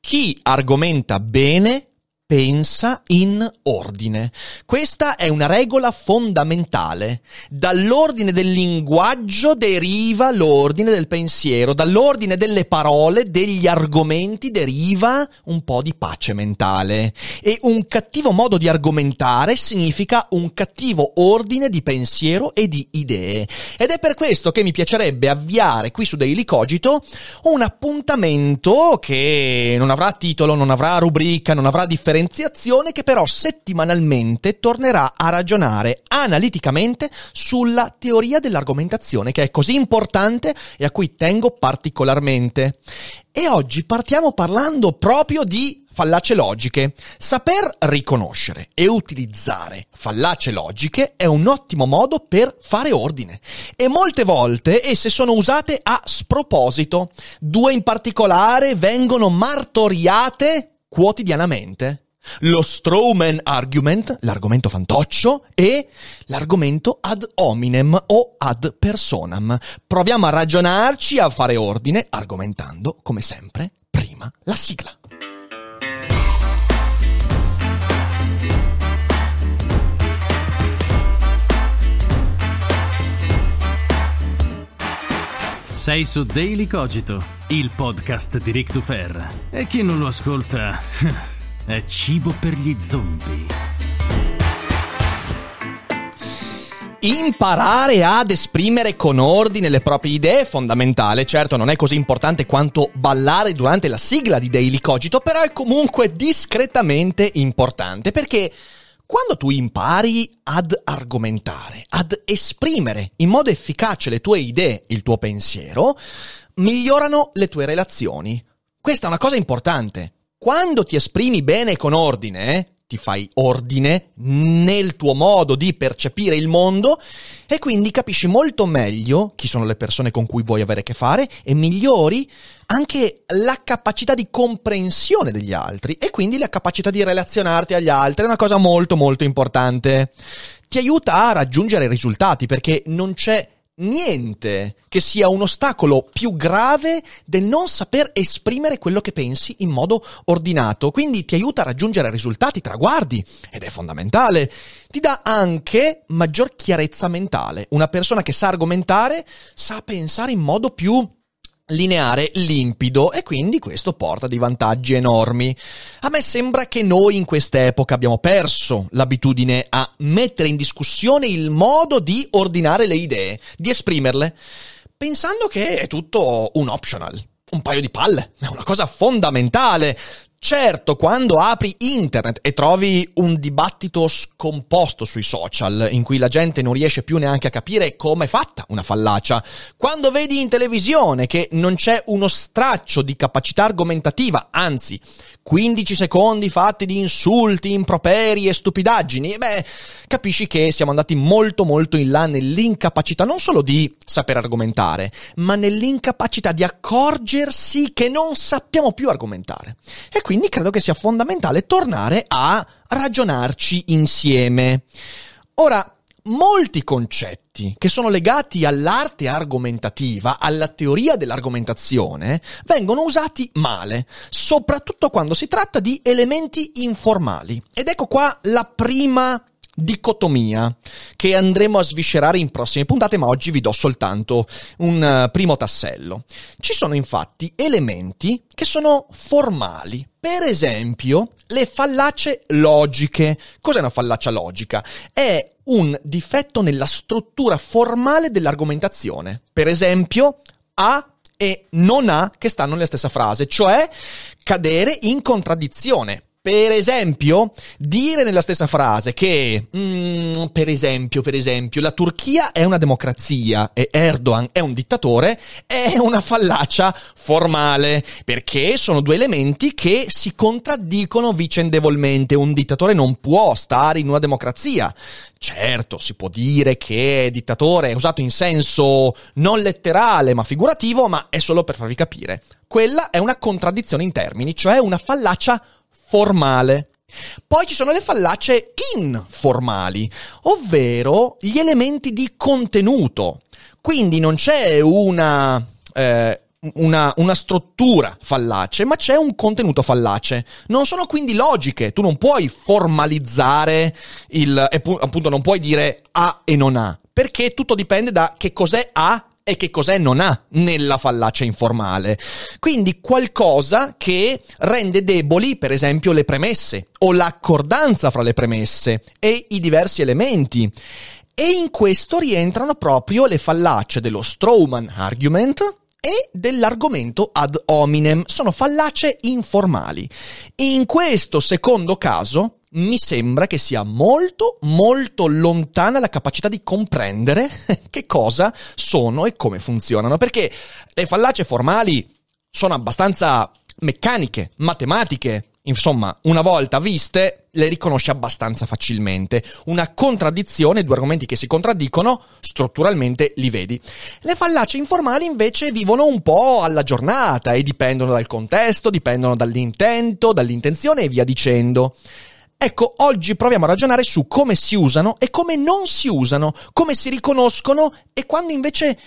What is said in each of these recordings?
Chi argomenta bene pensa in ordine. Questa è una regola fondamentale. Dall'ordine del linguaggio deriva l'ordine del pensiero, dall'ordine delle parole, degli argomenti deriva un po' di pace mentale. E un cattivo modo di argomentare significa un cattivo ordine di pensiero e di idee. Ed è per questo che mi piacerebbe avviare qui su Daily Cogito un appuntamento che non avrà titolo, non avrà rubrica, non avrà differenza differenziazione che però settimanalmente tornerà a ragionare analiticamente sulla teoria dell'argomentazione che è così importante e a cui tengo particolarmente. E oggi partiamo parlando proprio di fallacie logiche. Saper riconoscere e utilizzare fallacie logiche è un ottimo modo per fare ordine. E molte volte esse sono usate a sproposito. Due in particolare vengono martoriate quotidianamente lo Strawman Argument, l'argomento fantoccio, e l'argomento ad hominem o ad personam. Proviamo a ragionarci, a fare ordine, argomentando, come sempre, prima la sigla. Sei su Daily Cogito, il podcast di Rick Dufer. E chi non lo ascolta è cibo per gli zombie. Imparare ad esprimere con ordine le proprie idee è fondamentale, certo non è così importante quanto ballare durante la sigla di Daily Cogito, però è comunque discretamente importante perché quando tu impari ad argomentare, ad esprimere in modo efficace le tue idee, il tuo pensiero, migliorano le tue relazioni. Questa è una cosa importante. Quando ti esprimi bene con ordine, ti fai ordine nel tuo modo di percepire il mondo e quindi capisci molto meglio chi sono le persone con cui vuoi avere a che fare e migliori anche la capacità di comprensione degli altri e quindi la capacità di relazionarti agli altri. È una cosa molto molto importante. Ti aiuta a raggiungere risultati perché non c'è niente che sia un ostacolo più grave del non saper esprimere quello che pensi in modo ordinato. Quindi ti aiuta a raggiungere risultati, traguardi, ed è fondamentale. Ti dà anche maggior chiarezza mentale. Una persona che sa argomentare sa pensare in modo più lineare, limpido e quindi questo porta dei vantaggi enormi. A me sembra che noi in quest'epoca abbiamo perso l'abitudine a mettere in discussione il modo di ordinare le idee, di esprimerle, pensando che è tutto un optional. Un paio di palle, è una cosa fondamentale. Certo, quando apri internet e trovi un dibattito scomposto sui social, in cui la gente non riesce più neanche a capire come è fatta una fallacia, quando vedi in televisione che non c'è uno straccio di capacità argomentativa, anzi, 15 secondi fatti di insulti, improperi e stupidaggini, beh, capisci che siamo andati molto molto in là nell'incapacità non solo di saper argomentare, ma nell'incapacità di accorgersi che non sappiamo più argomentare. E quindi credo che sia fondamentale tornare a ragionarci insieme. Ora, molti concetti che sono legati all'arte argomentativa, alla teoria dell'argomentazione, vengono usati male, soprattutto quando si tratta di elementi informali. Ed ecco qua la prima dicotomia che andremo a sviscerare in prossime puntate, ma oggi vi do soltanto un uh, primo tassello. Ci sono infatti elementi che sono formali. Per esempio, le fallacie logiche. Cos'è una fallacia logica? È un difetto nella struttura formale dell'argomentazione. Per esempio, A e non A che stanno nella stessa frase, cioè cadere in contraddizione. Per esempio, dire nella stessa frase che, mm, per esempio, per esempio, la Turchia è una democrazia e Erdogan è un dittatore è una fallacia formale, perché sono due elementi che si contraddicono vicendevolmente. Un dittatore non può stare in una democrazia. Certo, si può dire che dittatore è usato in senso non letterale ma figurativo, ma è solo per farvi capire. Quella è una contraddizione in termini, cioè una fallacia formale. Poi ci sono le fallacie informali, ovvero gli elementi di contenuto. Quindi non c'è una, eh, una, una, struttura fallace, ma c'è un contenuto fallace. Non sono quindi logiche. Tu non puoi formalizzare il, appunto, non puoi dire A e non A, perché tutto dipende da che cos'è A e che cos'è non ha nella fallacia informale. Quindi qualcosa che rende deboli, per esempio, le premesse o l'accordanza fra le premesse e i diversi elementi. E in questo rientrano proprio le fallacie dello Strawman argument e dell'argomento ad hominem. Sono fallacie informali. In questo secondo caso, mi sembra che sia molto molto lontana la capacità di comprendere che cosa sono e come funzionano, perché le fallacie formali sono abbastanza meccaniche, matematiche, insomma, una volta viste le riconosci abbastanza facilmente. Una contraddizione, due argomenti che si contraddicono, strutturalmente li vedi. Le fallacie informali invece vivono un po' alla giornata e dipendono dal contesto, dipendono dall'intento, dall'intenzione e via dicendo. Ecco, oggi proviamo a ragionare su come si usano e come non si usano, come si riconoscono e quando invece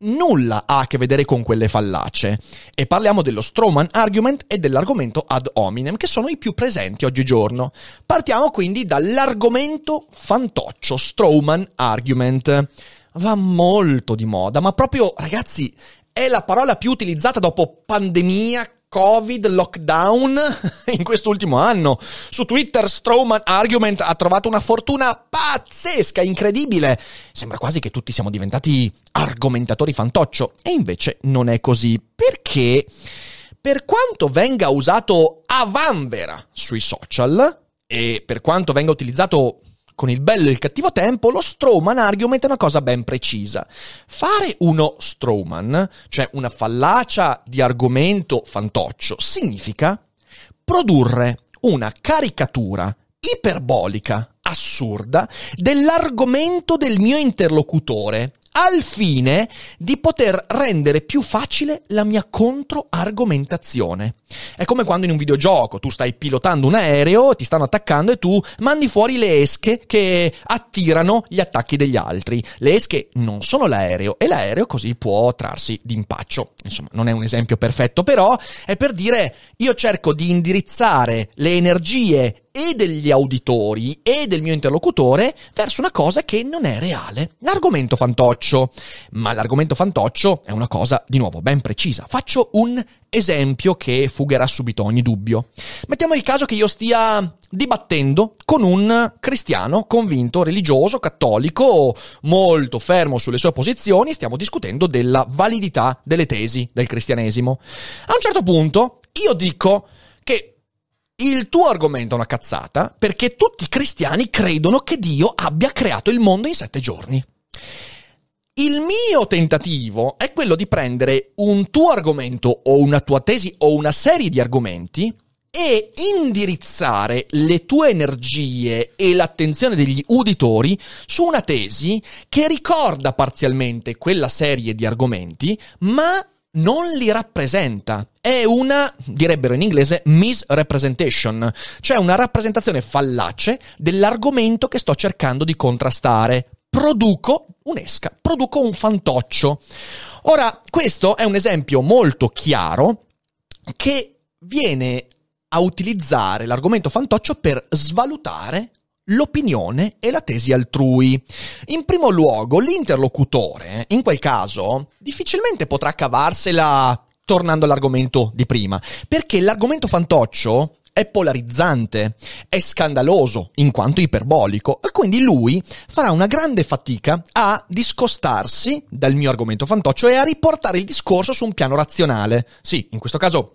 nulla ha a che vedere con quelle fallacie. E parliamo dello Strawman argument e dell'argomento ad hominem, che sono i più presenti oggigiorno. Partiamo quindi dall'argomento fantoccio, Strawman argument. Va molto di moda, ma proprio, ragazzi, è la parola più utilizzata dopo pandemia, Covid, lockdown in quest'ultimo anno. Su Twitter Strowman Argument ha trovato una fortuna pazzesca, incredibile. Sembra quasi che tutti siamo diventati argomentatori fantoccio e invece non è così. Perché? Per quanto venga usato a vanvera sui social e per quanto venga utilizzato con il bello e il cattivo tempo, lo Strowman argument è una cosa ben precisa. Fare uno Strowman, cioè una fallacia di argomento fantoccio, significa produrre una caricatura iperbolica, assurda, dell'argomento del mio interlocutore al fine di poter rendere più facile la mia controargomentazione. È come quando in un videogioco tu stai pilotando un aereo, ti stanno attaccando e tu mandi fuori le esche che attirano gli attacchi degli altri. Le esche non sono l'aereo e l'aereo così può trarsi d'impaccio. Insomma, non è un esempio perfetto, però è per dire io cerco di indirizzare le energie e degli auditori e del mio interlocutore verso una cosa che non è reale. L'argomento fantoccio. Ma l'argomento fantoccio è una cosa, di nuovo, ben precisa. Faccio un esempio che fugherà subito ogni dubbio. Mettiamo il caso che io stia dibattendo con un cristiano convinto, religioso, cattolico, molto fermo sulle sue posizioni, stiamo discutendo della validità delle tesi del cristianesimo. A un certo punto io dico che il tuo argomento è una cazzata perché tutti i cristiani credono che Dio abbia creato il mondo in sette giorni. Il mio tentativo è quello di prendere un tuo argomento o una tua tesi o una serie di argomenti e indirizzare le tue energie e l'attenzione degli uditori su una tesi che ricorda parzialmente quella serie di argomenti, ma non li rappresenta. È una, direbbero in inglese, misrepresentation, cioè una rappresentazione fallace dell'argomento che sto cercando di contrastare produco un'esca, produco un fantoccio. Ora, questo è un esempio molto chiaro che viene a utilizzare l'argomento fantoccio per svalutare l'opinione e la tesi altrui. In primo luogo, l'interlocutore, in quel caso, difficilmente potrà cavarsela tornando all'argomento di prima, perché l'argomento fantoccio è polarizzante, è scandaloso in quanto iperbolico e quindi lui farà una grande fatica a discostarsi dal mio argomento fantoccio e a riportare il discorso su un piano razionale. Sì, in questo caso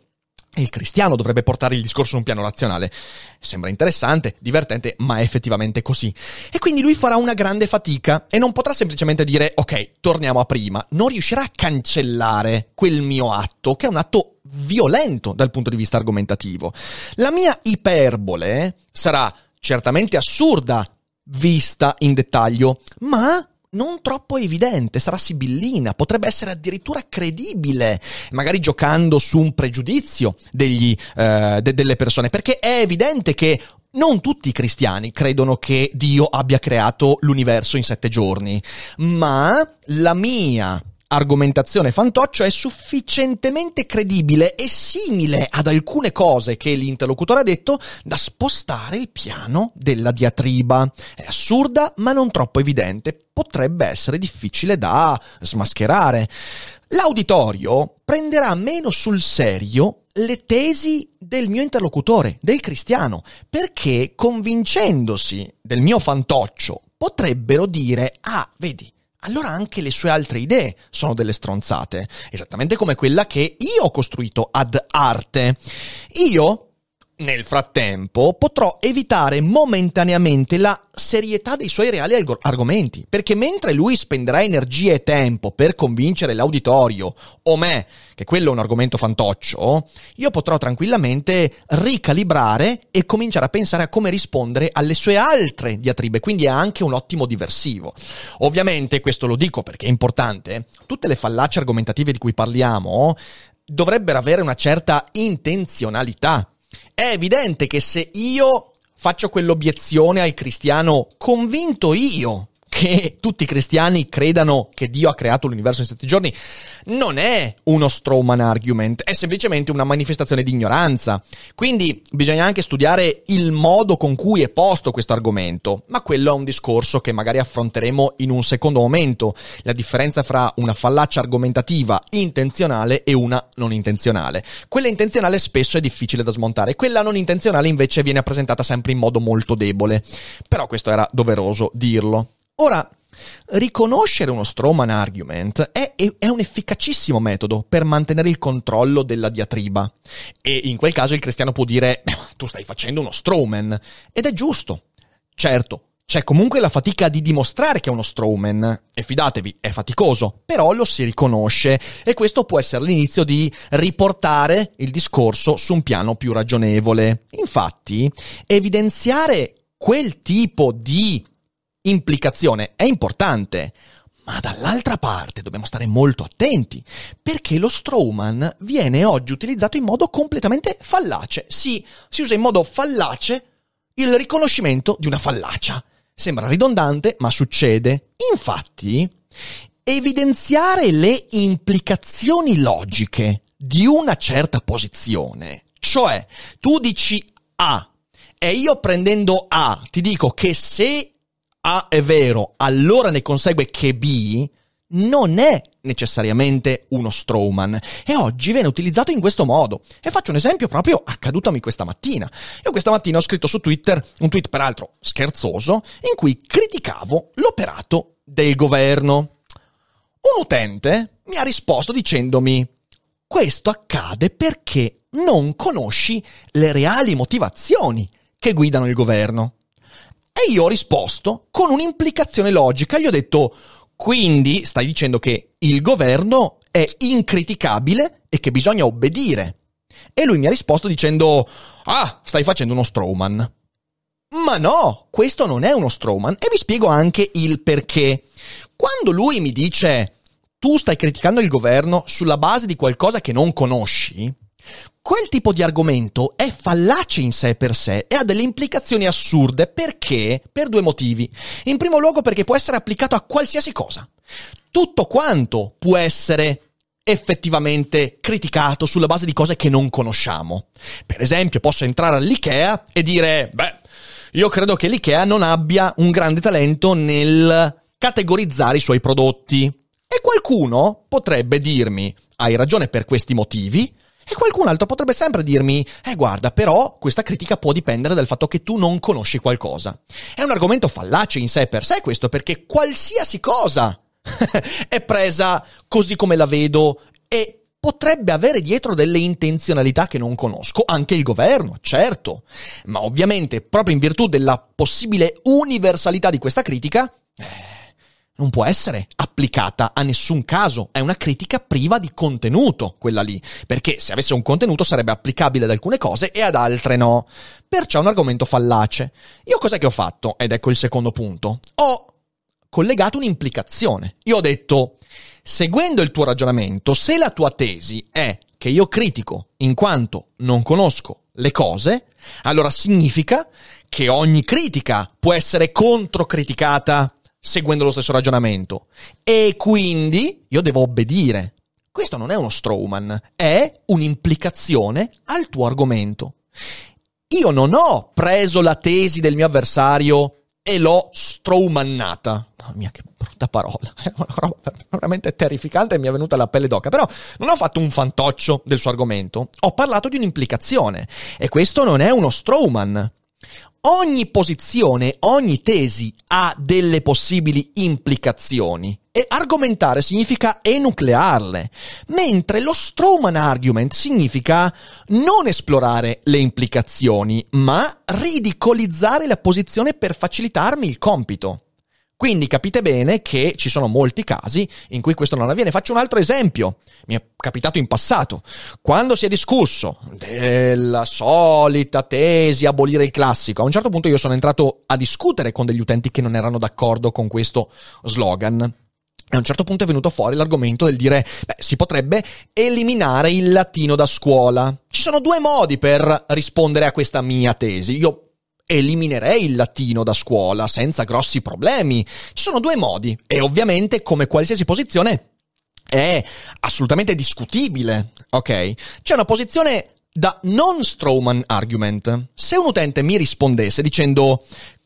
il cristiano dovrebbe portare il discorso su un piano razionale. Sembra interessante, divertente, ma è effettivamente così. E quindi lui farà una grande fatica e non potrà semplicemente dire ok, torniamo a prima. Non riuscirà a cancellare quel mio atto, che è un atto violento dal punto di vista argomentativo. La mia iperbole sarà certamente assurda vista in dettaglio, ma non troppo evidente, sarà sibillina, potrebbe essere addirittura credibile, magari giocando su un pregiudizio degli, eh, de- delle persone, perché è evidente che non tutti i cristiani credono che Dio abbia creato l'universo in sette giorni, ma la mia argomentazione fantoccio è sufficientemente credibile e simile ad alcune cose che l'interlocutore ha detto da spostare il piano della diatriba. È assurda ma non troppo evidente, potrebbe essere difficile da smascherare. L'auditorio prenderà meno sul serio le tesi del mio interlocutore, del cristiano, perché convincendosi del mio fantoccio potrebbero dire, ah, vedi, allora anche le sue altre idee sono delle stronzate, esattamente come quella che io ho costruito ad arte. Io nel frattempo potrò evitare momentaneamente la serietà dei suoi reali arg- argomenti, perché mentre lui spenderà energie e tempo per convincere l'auditorio o me che quello è un argomento fantoccio, io potrò tranquillamente ricalibrare e cominciare a pensare a come rispondere alle sue altre diatribe, quindi è anche un ottimo diversivo. Ovviamente, questo lo dico perché è importante, tutte le fallacie argomentative di cui parliamo dovrebbero avere una certa intenzionalità è evidente che se io faccio quell'obiezione al cristiano convinto io che tutti i cristiani credano che Dio ha creato l'universo in sette giorni non è uno Strowman argument, è semplicemente una manifestazione di ignoranza. Quindi bisogna anche studiare il modo con cui è posto questo argomento, ma quello è un discorso che magari affronteremo in un secondo momento, la differenza fra una fallacia argomentativa intenzionale e una non intenzionale. Quella intenzionale spesso è difficile da smontare, quella non intenzionale invece viene rappresentata sempre in modo molto debole. Però questo era doveroso dirlo. Ora, riconoscere uno Strawman argument è, è, un efficacissimo metodo per mantenere il controllo della diatriba. E in quel caso il cristiano può dire, tu stai facendo uno Strawman. Ed è giusto. Certo, c'è comunque la fatica di dimostrare che è uno strawman, e fidatevi, è faticoso, però lo si riconosce e questo può essere l'inizio di riportare il discorso su un piano più ragionevole. Infatti, evidenziare quel tipo di implicazione è importante, ma dall'altra parte dobbiamo stare molto attenti, perché lo Strawman viene oggi utilizzato in modo completamente fallace. Sì, si usa in modo fallace il riconoscimento di una fallacia. Sembra ridondante, ma succede. Infatti, evidenziare le implicazioni logiche di una certa posizione, cioè tu dici A e io prendendo A ti dico che se a è vero, allora ne consegue che B non è necessariamente uno Strawman e oggi viene utilizzato in questo modo. E faccio un esempio proprio accadutomi questa mattina. Io questa mattina ho scritto su Twitter un tweet peraltro scherzoso in cui criticavo l'operato del governo. Un utente mi ha risposto dicendomi questo accade perché non conosci le reali motivazioni che guidano il governo. E io ho risposto con un'implicazione logica. Gli ho detto, quindi stai dicendo che il governo è incriticabile e che bisogna obbedire. E lui mi ha risposto dicendo, ah, stai facendo uno strawman. Ma no, questo non è uno strawman e vi spiego anche il perché. Quando lui mi dice, tu stai criticando il governo sulla base di qualcosa che non conosci, Quel tipo di argomento è fallace in sé per sé e ha delle implicazioni assurde perché? Per due motivi. In primo luogo perché può essere applicato a qualsiasi cosa. Tutto quanto può essere effettivamente criticato sulla base di cose che non conosciamo. Per esempio, posso entrare all'IKEA e dire, beh, io credo che l'IKEA non abbia un grande talento nel categorizzare i suoi prodotti. E qualcuno potrebbe dirmi, hai ragione per questi motivi, e qualcun altro potrebbe sempre dirmi, eh guarda, però questa critica può dipendere dal fatto che tu non conosci qualcosa. È un argomento fallace in sé per sé questo, perché qualsiasi cosa è presa così come la vedo e potrebbe avere dietro delle intenzionalità che non conosco, anche il governo, certo. Ma ovviamente, proprio in virtù della possibile universalità di questa critica, eh, non può essere applicata a nessun caso, è una critica priva di contenuto, quella lì, perché se avesse un contenuto sarebbe applicabile ad alcune cose e ad altre no. Perciò è un argomento fallace. Io cos'è che ho fatto? Ed ecco il secondo punto. Ho collegato un'implicazione. Io ho detto, seguendo il tuo ragionamento, se la tua tesi è che io critico in quanto non conosco le cose, allora significa che ogni critica può essere controcriticata seguendo lo stesso ragionamento. E quindi io devo obbedire. Questo non è uno strawman, è un'implicazione al tuo argomento. Io non ho preso la tesi del mio avversario e l'ho strawmannata. Mamma mia, che brutta parola. È una roba veramente terrificante e mi è venuta la pelle d'oca. Però non ho fatto un fantoccio del suo argomento. Ho parlato di un'implicazione. E questo non è uno strawman ogni posizione, ogni tesi ha delle possibili implicazioni. E argomentare significa enuclearle, mentre lo Strawman argument significa non esplorare le implicazioni, ma ridicolizzare la posizione per facilitarmi il compito. Quindi capite bene che ci sono molti casi in cui questo non avviene. Faccio un altro esempio. Mi è capitato in passato. Quando si è discusso della solita tesi abolire il classico, a un certo punto io sono entrato a discutere con degli utenti che non erano d'accordo con questo slogan. A un certo punto è venuto fuori l'argomento del dire, beh, si potrebbe eliminare il latino da scuola. Ci sono due modi per rispondere a questa mia tesi. Io eliminerei il latino da scuola senza grossi problemi. Ci sono due modi e ovviamente come qualsiasi posizione è assolutamente discutibile, ok? C'è una posizione da non Strawman argument. Se un utente mi rispondesse dicendo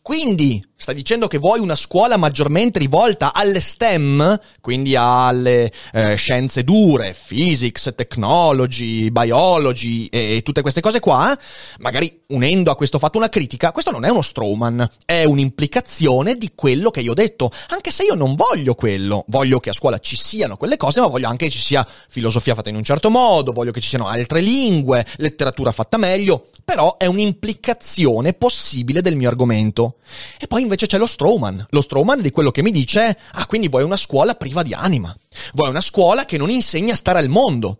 quindi stai dicendo che vuoi una scuola maggiormente rivolta alle STEM, quindi alle eh, scienze dure, physics, technology, biology e tutte queste cose qua, magari unendo a questo fatto una critica, questo non è uno strawman, è un'implicazione di quello che io ho detto, anche se io non voglio quello, voglio che a scuola ci siano quelle cose, ma voglio anche che ci sia filosofia fatta in un certo modo, voglio che ci siano altre lingue, letteratura fatta meglio, però è un'implicazione possibile del mio argomento. E poi invece c'è lo Strawman, lo Strawman di quello che mi dice, ah quindi vuoi una scuola priva di anima, vuoi una scuola che non insegna a stare al mondo.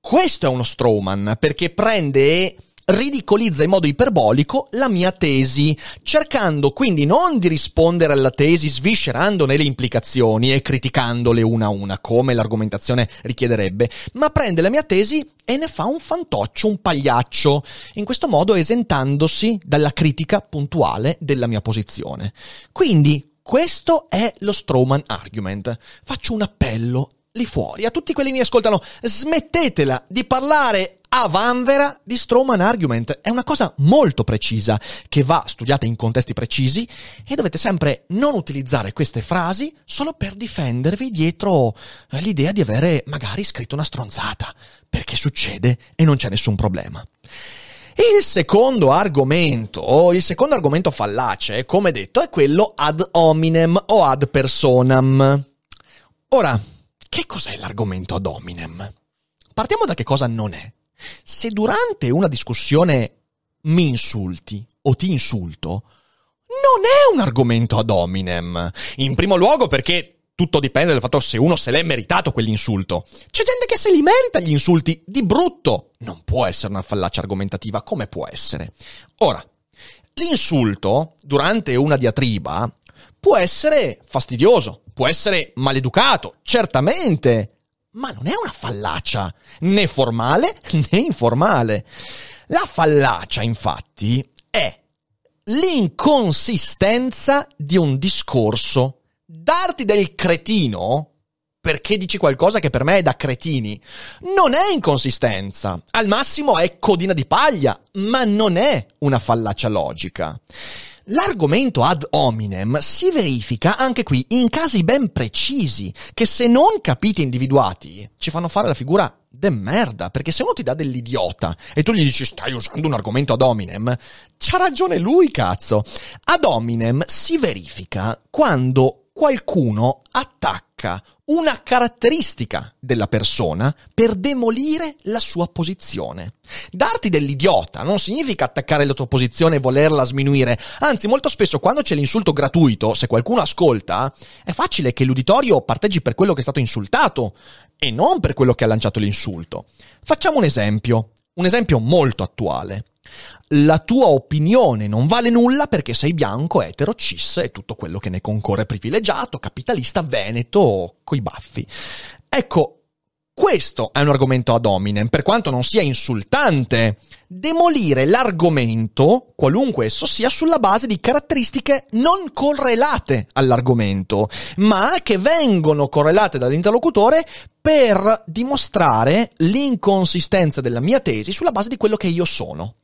Questo è uno Strawman perché prende ridicolizza in modo iperbolico la mia tesi, cercando quindi non di rispondere alla tesi sviscerandone le implicazioni e criticandole una a una, come l'argomentazione richiederebbe, ma prende la mia tesi e ne fa un fantoccio, un pagliaccio, in questo modo esentandosi dalla critica puntuale della mia posizione. Quindi, questo è lo Strawman Argument. Faccio un appello lì fuori a tutti quelli che mi ascoltano, smettetela di parlare a vanvera di Strawman Argument. È una cosa molto precisa che va studiata in contesti precisi e dovete sempre non utilizzare queste frasi solo per difendervi dietro l'idea di avere magari scritto una stronzata, perché succede e non c'è nessun problema. Il secondo argomento, il secondo argomento fallace, come detto, è quello ad hominem o ad personam. Ora, che cos'è l'argomento ad hominem? Partiamo da che cosa non è. Se durante una discussione mi insulti o ti insulto, non è un argomento ad hominem. In primo luogo perché tutto dipende dal fatto se uno se l'è meritato quell'insulto. C'è gente che se li merita gli insulti di brutto. Non può essere una fallacia argomentativa, come può essere? Ora, l'insulto durante una diatriba può essere fastidioso, può essere maleducato, certamente, ma non è una fallacia, né formale né informale. La fallacia, infatti, è l'inconsistenza di un discorso. Darti del cretino perché dici qualcosa che per me è da cretini. Non è inconsistenza. Al massimo è codina di paglia, ma non è una fallacia logica. L'argomento ad hominem si verifica anche qui in casi ben precisi, che se non capiti e individuati ci fanno fare la figura de merda, perché se uno ti dà dell'idiota e tu gli dici stai usando un argomento ad hominem, c'ha ragione lui, cazzo. Ad hominem si verifica quando qualcuno attacca una caratteristica della persona per demolire la sua posizione. Darti dell'idiota non significa attaccare la tua posizione e volerla sminuire, anzi molto spesso quando c'è l'insulto gratuito, se qualcuno ascolta, è facile che l'uditorio parteggi per quello che è stato insultato e non per quello che ha lanciato l'insulto. Facciamo un esempio, un esempio molto attuale la tua opinione non vale nulla perché sei bianco, etero, cis e tutto quello che ne concorre privilegiato, capitalista, veneto, coi baffi. Ecco, questo è un argomento ad hominem, per quanto non sia insultante. Demolire l'argomento, qualunque esso sia, sulla base di caratteristiche non correlate all'argomento, ma che vengono correlate dall'interlocutore per dimostrare l'inconsistenza della mia tesi sulla base di quello che io sono.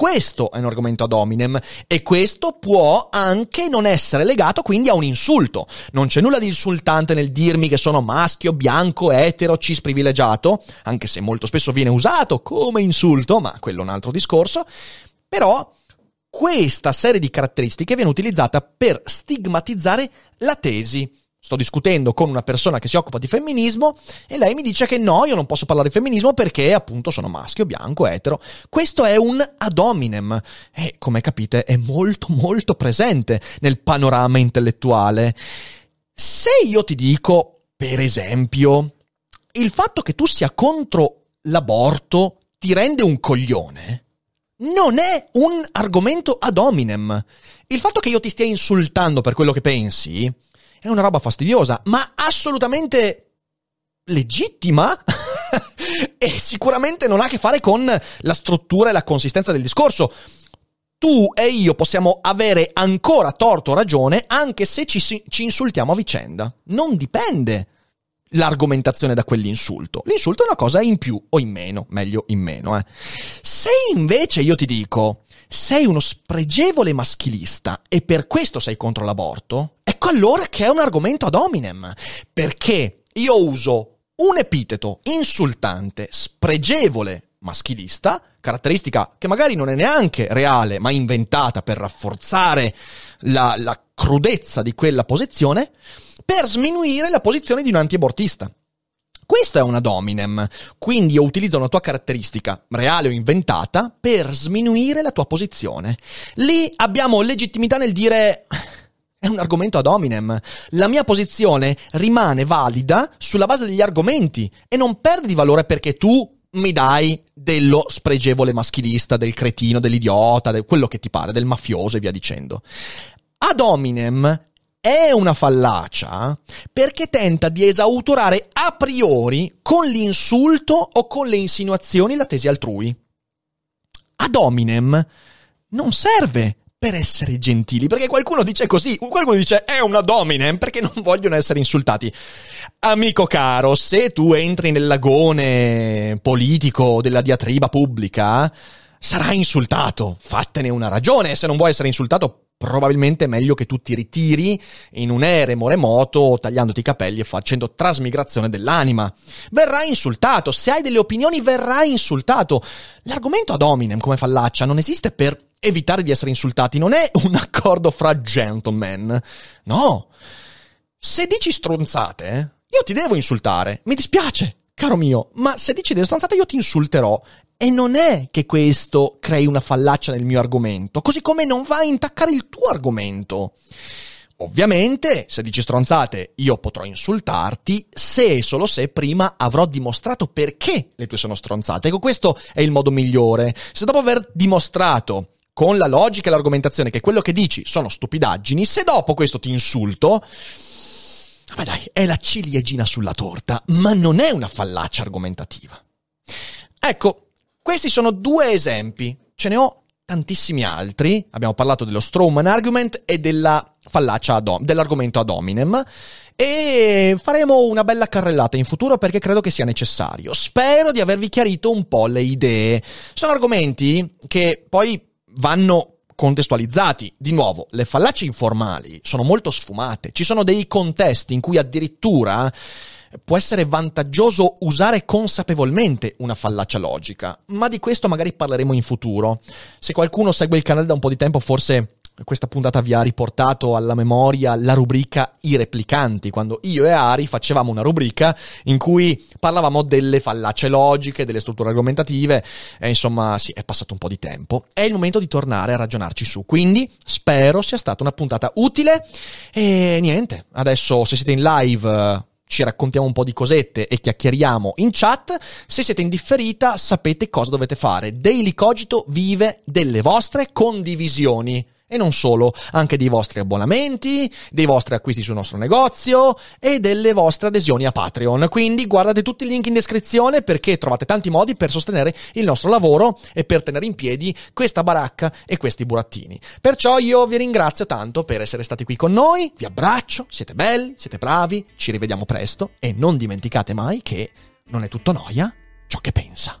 Questo è un argomento ad hominem e questo può anche non essere legato quindi a un insulto. Non c'è nulla di insultante nel dirmi che sono maschio, bianco, etero, cis privilegiato, anche se molto spesso viene usato come insulto, ma quello è un altro discorso. Però questa serie di caratteristiche viene utilizzata per stigmatizzare la tesi sto discutendo con una persona che si occupa di femminismo e lei mi dice che no, io non posso parlare di femminismo perché appunto sono maschio, bianco, etero. Questo è un ad hominem e come capite è molto molto presente nel panorama intellettuale. Se io ti dico, per esempio, il fatto che tu sia contro l'aborto ti rende un coglione, non è un argomento ad hominem. Il fatto che io ti stia insultando per quello che pensi è una roba fastidiosa, ma assolutamente legittima e sicuramente non ha a che fare con la struttura e la consistenza del discorso. Tu e io possiamo avere ancora torto o ragione anche se ci, ci insultiamo a vicenda. Non dipende l'argomentazione da quell'insulto. L'insulto è una cosa in più o in meno, meglio in meno. Eh. Se invece io ti dico sei uno spregevole maschilista e per questo sei contro l'aborto, ecco allora che è un argomento ad hominem, perché io uso un epiteto insultante, spregevole maschilista, caratteristica che magari non è neanche reale, ma inventata per rafforzare la, la crudezza di quella posizione, per sminuire la posizione di un antiabortista. Questo è un ad hominem, quindi io utilizzo una tua caratteristica, reale o inventata, per sminuire la tua posizione. Lì abbiamo legittimità nel dire è un argomento ad hominem. La mia posizione rimane valida sulla base degli argomenti e non perde di valore perché tu mi dai dello spregevole maschilista, del cretino, dell'idiota, del quello che ti pare, del mafioso e via dicendo. Ad hominem è una fallacia perché tenta di esautorare a priori con l'insulto o con le insinuazioni la tesi altrui. Ad hominem non serve per essere gentili, perché qualcuno dice così, qualcuno dice è una dominem perché non vogliono essere insultati. Amico caro, se tu entri nel lagone politico della diatriba pubblica, sarai insultato, fattene una ragione, se non vuoi essere insultato probabilmente è meglio che tu ti ritiri in un eremo remoto tagliandoti i capelli e facendo trasmigrazione dell'anima. Verrai insultato, se hai delle opinioni verrai insultato. L'argomento ad hominem come fallaccia non esiste per evitare di essere insultati, non è un accordo fra gentlemen. No. Se dici stronzate, io ti devo insultare. Mi dispiace, caro mio, ma se dici delle stronzate io ti insulterò e non è che questo crei una fallacia nel mio argomento, così come non va a intaccare il tuo argomento. Ovviamente, se dici stronzate, io potrò insultarti se e solo se prima avrò dimostrato perché le tue sono stronzate. Ecco, questo è il modo migliore. Se dopo aver dimostrato con la logica e l'argomentazione che quello che dici sono stupidaggini, se dopo questo ti insulto, ma dai, è la ciliegina sulla torta, ma non è una fallacia argomentativa. Ecco, questi sono due esempi, ce ne ho tantissimi altri. Abbiamo parlato dello Strawman argument e della fallacia ad om- dell'argomento ad hominem. E faremo una bella carrellata in futuro perché credo che sia necessario. Spero di avervi chiarito un po' le idee. Sono argomenti che poi vanno contestualizzati. Di nuovo, le fallacie informali sono molto sfumate. Ci sono dei contesti in cui addirittura può essere vantaggioso usare consapevolmente una fallacia logica, ma di questo magari parleremo in futuro. Se qualcuno segue il canale da un po' di tempo forse questa puntata vi ha riportato alla memoria la rubrica I replicanti, quando io e Ari facevamo una rubrica in cui parlavamo delle fallacie logiche, delle strutture argomentative, e insomma sì, è passato un po' di tempo. È il momento di tornare a ragionarci su, quindi spero sia stata una puntata utile e niente, adesso se siete in live ci raccontiamo un po' di cosette e chiacchieriamo in chat. Se siete in differita, sapete cosa dovete fare. Daily Cogito vive delle vostre condivisioni. E non solo, anche dei vostri abbonamenti, dei vostri acquisti sul nostro negozio e delle vostre adesioni a Patreon. Quindi guardate tutti i link in descrizione perché trovate tanti modi per sostenere il nostro lavoro e per tenere in piedi questa baracca e questi burattini. Perciò io vi ringrazio tanto per essere stati qui con noi, vi abbraccio, siete belli, siete bravi, ci rivediamo presto e non dimenticate mai che non è tutto noia ciò che pensa.